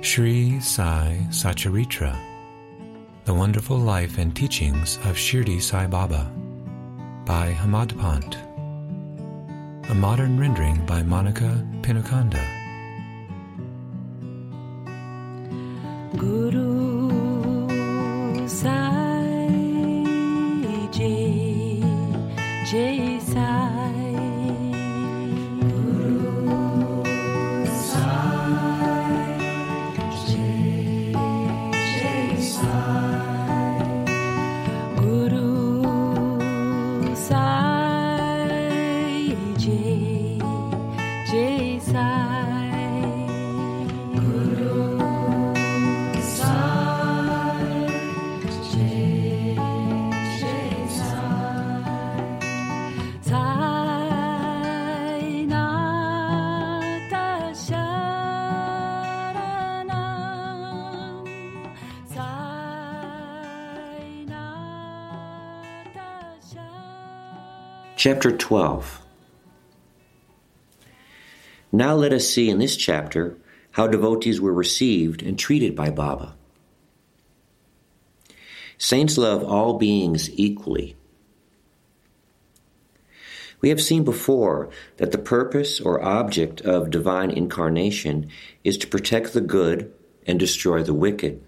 Sri Sai Satcharitra, The Wonderful Life and Teachings of Shirdi Sai Baba by Hemadpant. A modern rendering by Monika Penukonda. Guru Sai Jai Jai Sai Chapter 12 Now let us see in this chapter how devotees were received and treated by Baba. Saints love all beings equally. We have seen before that the purpose or object of divine incarnation is to protect the good and destroy the wicked.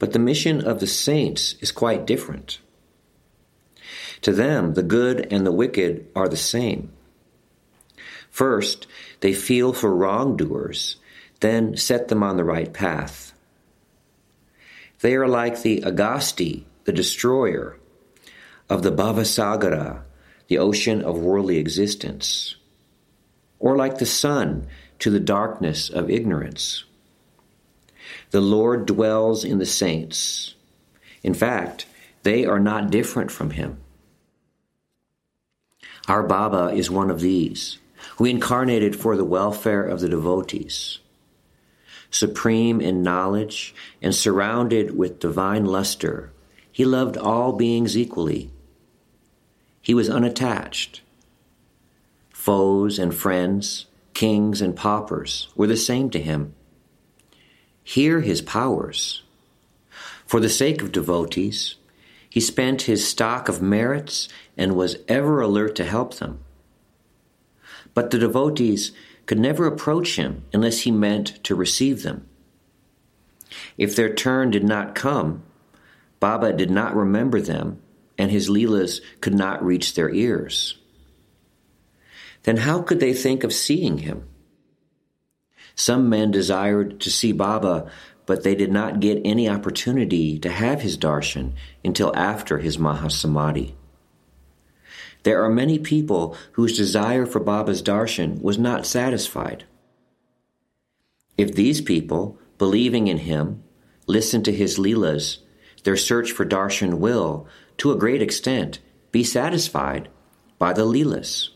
But the mission of the saints is quite different. To them, the good and the wicked are the same. First, they feel for wrongdoers, then set them on the right path. They are like the Agasti, the destroyer, of the Bhavasagara, the ocean of worldly existence, or like the sun to the darkness of ignorance. The Lord dwells in the saints. In fact, they are not different from him. Our Baba is one of these, who incarnated for the welfare of the devotees. Supreme in knowledge and surrounded with divine luster, he loved all beings equally. He was unattached. Foes and friends, kings and paupers were the same to him. Hear his powers. For the sake of devotees, he spent his stock of merits and was ever alert to help them. But the devotees could never approach him unless he meant to receive them. If their turn did not come, Baba did not remember them, and his Leelas could not reach their ears. Then how could they think of seeing him? Some men desired to see Baba, but they did not get any opportunity to have his darshan until after his Mahasamadhi. There are many people whose desire for Baba's darshan was not satisfied. If these people, believing in him, listen to his leelas, their search for darshan will, to a great extent, be satisfied by the leelas.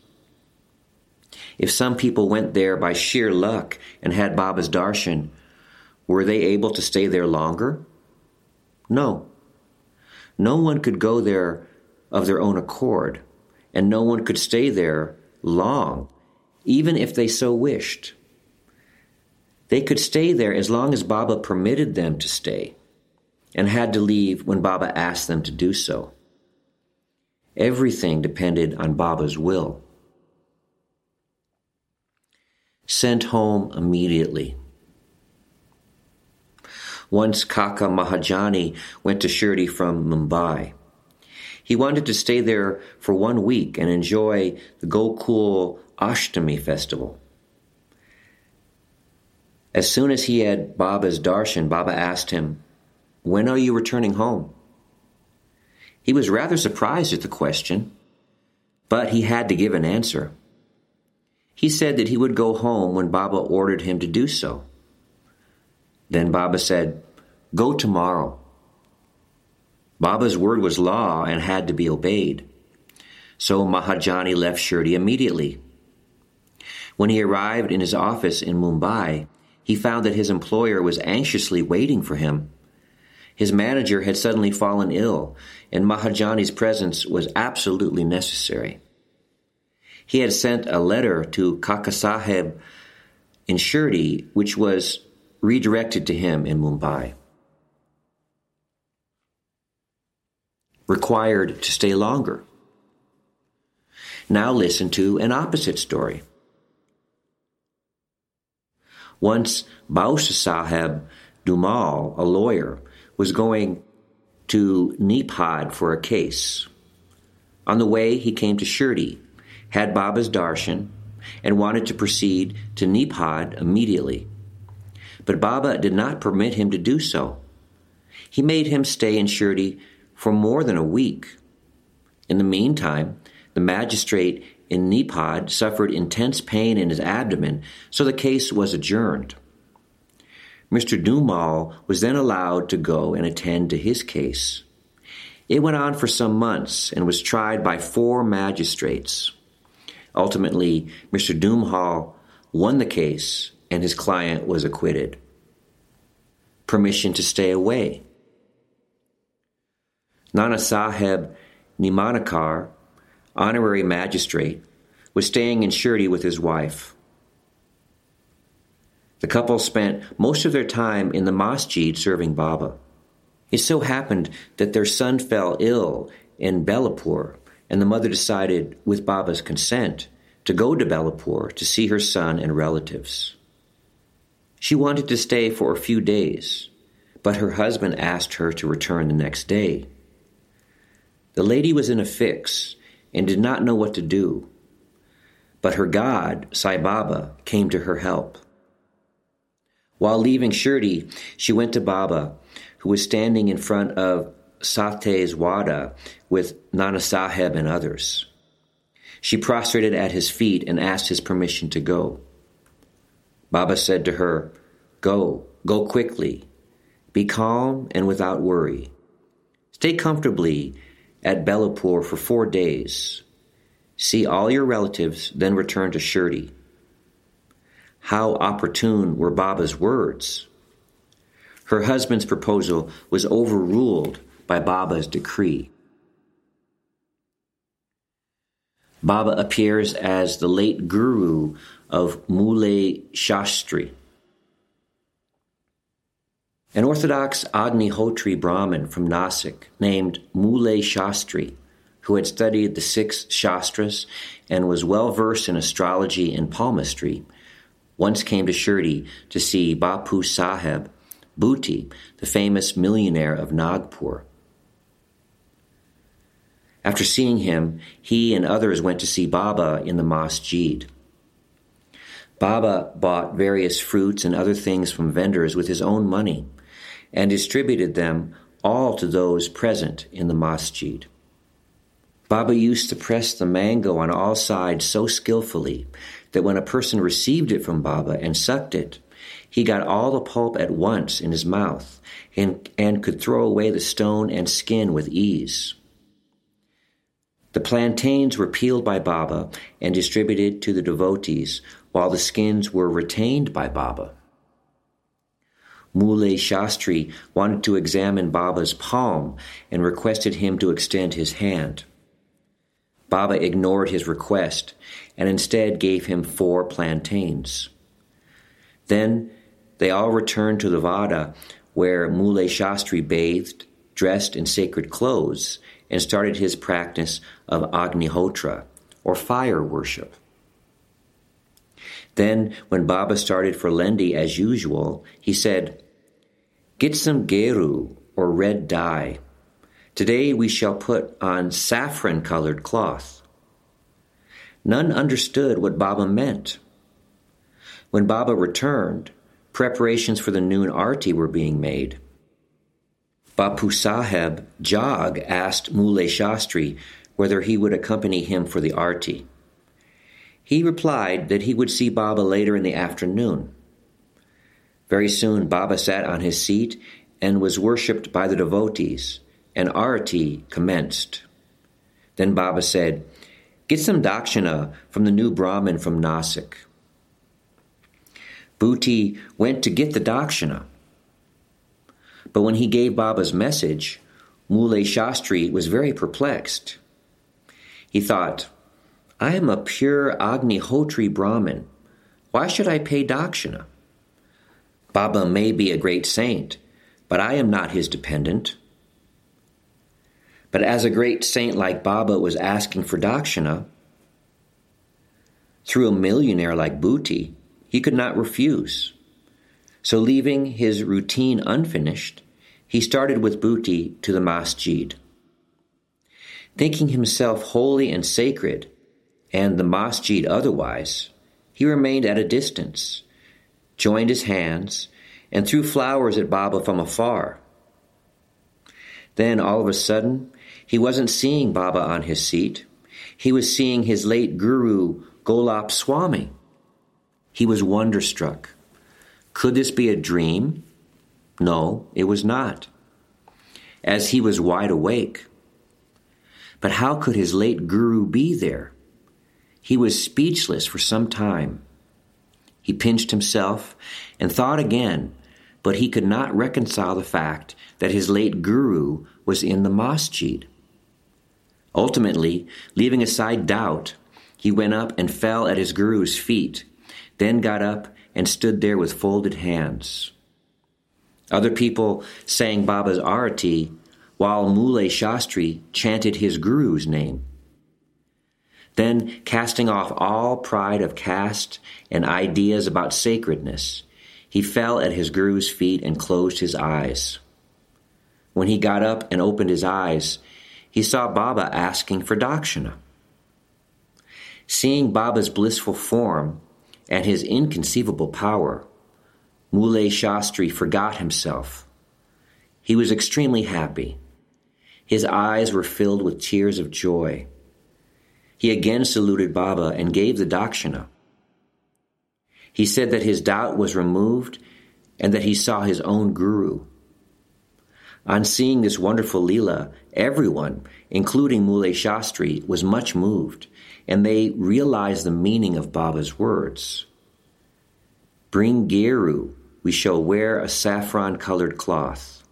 If some people went there by sheer luck and had Baba's darshan, were they able to stay there longer? No. No one could go there of their own accord, and no one could stay there long, even if they so wished. They could stay there as long as Baba permitted them to stay, and had to leave when Baba asked them to do so. Everything depended on Baba's will. Sent home immediately. Once Kaka Mahajani went to Shirdi from Mumbai. He wanted to stay there for one week and enjoy the Gokul Ashtami festival. As soon as he had Baba's darshan, Baba asked him, When are you returning home? He was rather surprised at the question, but he had to give an answer. He said that he would go home when Baba ordered him to do so. Then Baba said, Go tomorrow. Baba's word was law and had to be obeyed. So Mahajani left Shirdi immediately. When he arrived in his office in Mumbai, he found that his employer was anxiously waiting for him. His manager had suddenly fallen ill, and Mahajani's presence was absolutely necessary. He had sent a letter to Kaka Sahib in Shirdi, which was redirected to him in Mumbai. Required to stay longer. Now listen to an opposite story. Once Bausa Saheb Dhumal, a lawyer, was going to Niphad for a case. On the way, he came to Shirdi, had Baba's darshan, and wanted to proceed to Niphad immediately. But Baba did not permit him to do so. He made him stay in Shirdi for more than a week. In the meantime, the magistrate in Niphad suffered intense pain in his abdomen, so the case was adjourned. Mr. Dhumal was then allowed to go and attend to his case. It went on for some months and was tried by four magistrates. Ultimately, Mr. Dhumal won the case and his client was acquitted. Permission to stay away. Nana Saheb Nimonkar, honorary magistrate, was staying in Shirdi with his wife. The couple spent most of their time in the masjid serving Baba. It so happened that their son fell ill in Belapur, and the mother decided, with Baba's consent, to go to Belapur to see her son and relatives. She wanted to stay for a few days, but her husband asked her to return the next day. The lady was in a fix and did not know what to do, but her God, Sai Baba, came to her help. While leaving Shirdi, she went to Baba, who was standing in front of Sathe's Wada with Nana Saheb and others. She prostrated at his feet and asked his permission to go. Baba said to her, Go, go quickly. Be calm and without worry. Stay comfortably at Belapur for four days. See all your relatives, then return to Shirdi. How opportune were Baba's words. Her husband's proposal was overruled by Baba's decree. Baba appears as the late guru of Muley Shastri. An Orthodox Agnihotri Brahmin from Nasik named Muley Shastri, who had studied the six Shastras and was well versed in astrology and palmistry, once came to Shirdi to see Bapu Saheb Bhuti, the famous millionaire of Nagpur. After seeing him, he and others went to see Baba in the masjid. Baba bought various fruits and other things from vendors with his own money and distributed them all to those present in the masjid. Baba used to press the mango on all sides so skillfully that when a person received it from Baba and sucked it, he got all the pulp at once in his mouth and, and could throw away the stone and skin with ease. The plantains were peeled by Baba and distributed to the devotees, while the skins were retained by Baba. Muley Shastri wanted to examine Baba's palm and requested him to extend his hand. Baba ignored his request and instead gave him four plantains. Then they all returned to the Vada, where Muley Shastri bathed, dressed in sacred clothes, and started his practice of Agnihotra, or fire worship. Then, when Baba started for Lendi as usual, he said, Get some geru, or red dye. Today we shall put on saffron colored cloth. None understood what Baba meant. When Baba returned, preparations for the noon arti were being made. Bapu Saheb Jog asked Muley Shastri whether he would accompany him for the arti. He replied that he would see Baba later in the afternoon. Very soon, Baba sat on his seat and was worshipped by the devotees, and arati commenced. Then Baba said, Get some dakshina from the new Brahmin from Nasik. Bhuti went to get the dakshina. But when he gave Baba's message, Muley Shastri was very perplexed. He thought, I am a pure Agnihotri Brahmin. Why should I pay dakshina? Baba may be a great saint, but I am not his dependent. But as a great saint like Baba was asking for dakshina, through a millionaire like Bhuti, he could not refuse. So, leaving his routine unfinished, he started with Bhuti to the masjid. Thinking himself holy and sacred, and the masjid otherwise, he remained at a distance, joined his hands, and threw flowers at Baba from afar. Then, all of a sudden, he wasn't seeing Baba on his seat. He was seeing his late guru, Gholap Swami. He was wonderstruck. Could this be a dream? No, it was not, as he was wide awake. But how could his late guru be there? He was speechless for some time. He pinched himself and thought again, but he could not reconcile the fact that his late guru was in the masjid. Ultimately, leaving aside doubt, he went up and fell at his guru's feet, then got up and stood there with folded hands. Other people sang Baba's arati while Mule Shastri chanted his guru's name. Then, casting off all pride of caste and ideas about sacredness, he fell at his guru's feet and closed his eyes. When he got up and opened his eyes, he saw Baba asking for dakshina. Seeing Baba's blissful form and his inconceivable power, Mule Shastri forgot himself. He was extremely happy. His eyes were filled with tears of joy. He again saluted Baba and gave the dakshina. He said that his doubt was removed and that he saw his own guru. On seeing this wonderful Leela, everyone, including Mule Shastri, was much moved and they realized the meaning of Baba's words. Bring Geru, we shall wear a saffron colored cloth.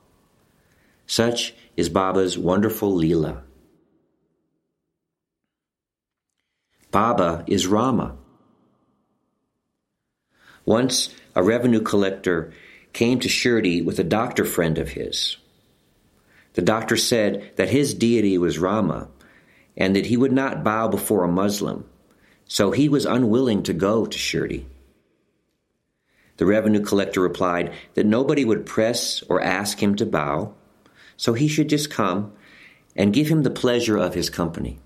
Such is Baba's wonderful Leela. Baba is Rama. Once a revenue collector came to Shirdi with a doctor friend of his. The doctor said that his deity was Rama and that he would not bow before a Muslim, so he was unwilling to go to Shirdi. The revenue collector replied that nobody would press or ask him to bow, so he should just come and give him the pleasure of his company.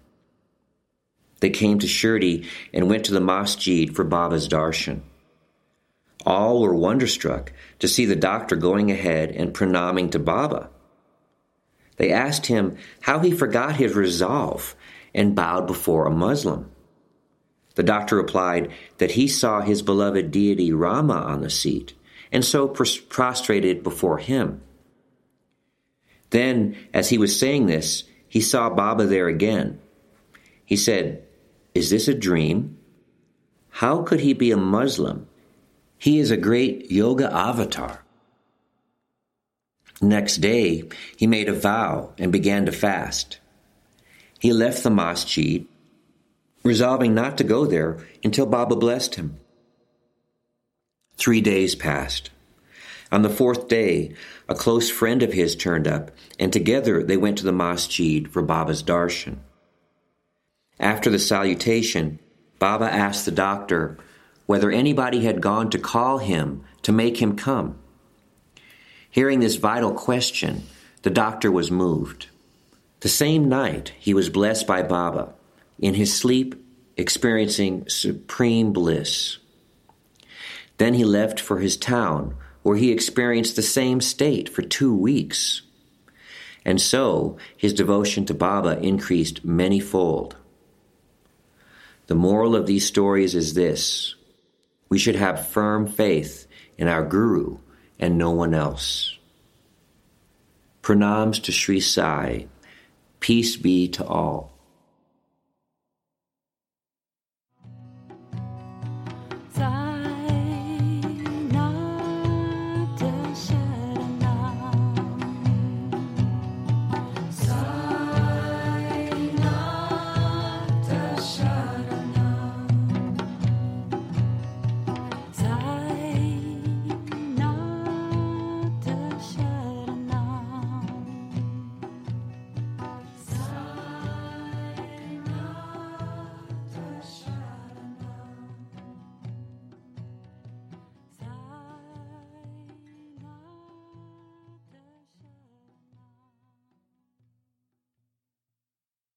They came to Shirdi and went to the masjid for Baba's darshan. All were wonderstruck to see the doctor going ahead and pranaming to Baba. They asked him how he forgot his resolve and bowed before a Muslim. The doctor replied that he saw his beloved deity Rama on the seat, and so prostrated before him. Then, as he was saying this, he saw Baba there again. He said, Is this a dream? How could he be a Muslim? He is a great yoga avatar. Next day, he made a vow and began to fast. He left the masjid, resolving not to go there until Baba blessed him. Three days passed. On the fourth day, a close friend of his turned up, and together they went to the masjid for Baba's darshan. After the salutation, Baba asked the doctor whether anybody had gone to call him to make him come. Hearing this vital question, the doctor was moved. The same night, he was blessed by Baba, in his sleep experiencing supreme bliss. Then he left for his town, where he experienced the same state for two weeks. And so his devotion to Baba increased manyfold. The moral of these stories is this we should have firm faith in our Guru and no one else. Pranams to Sri Sai. Peace be to all.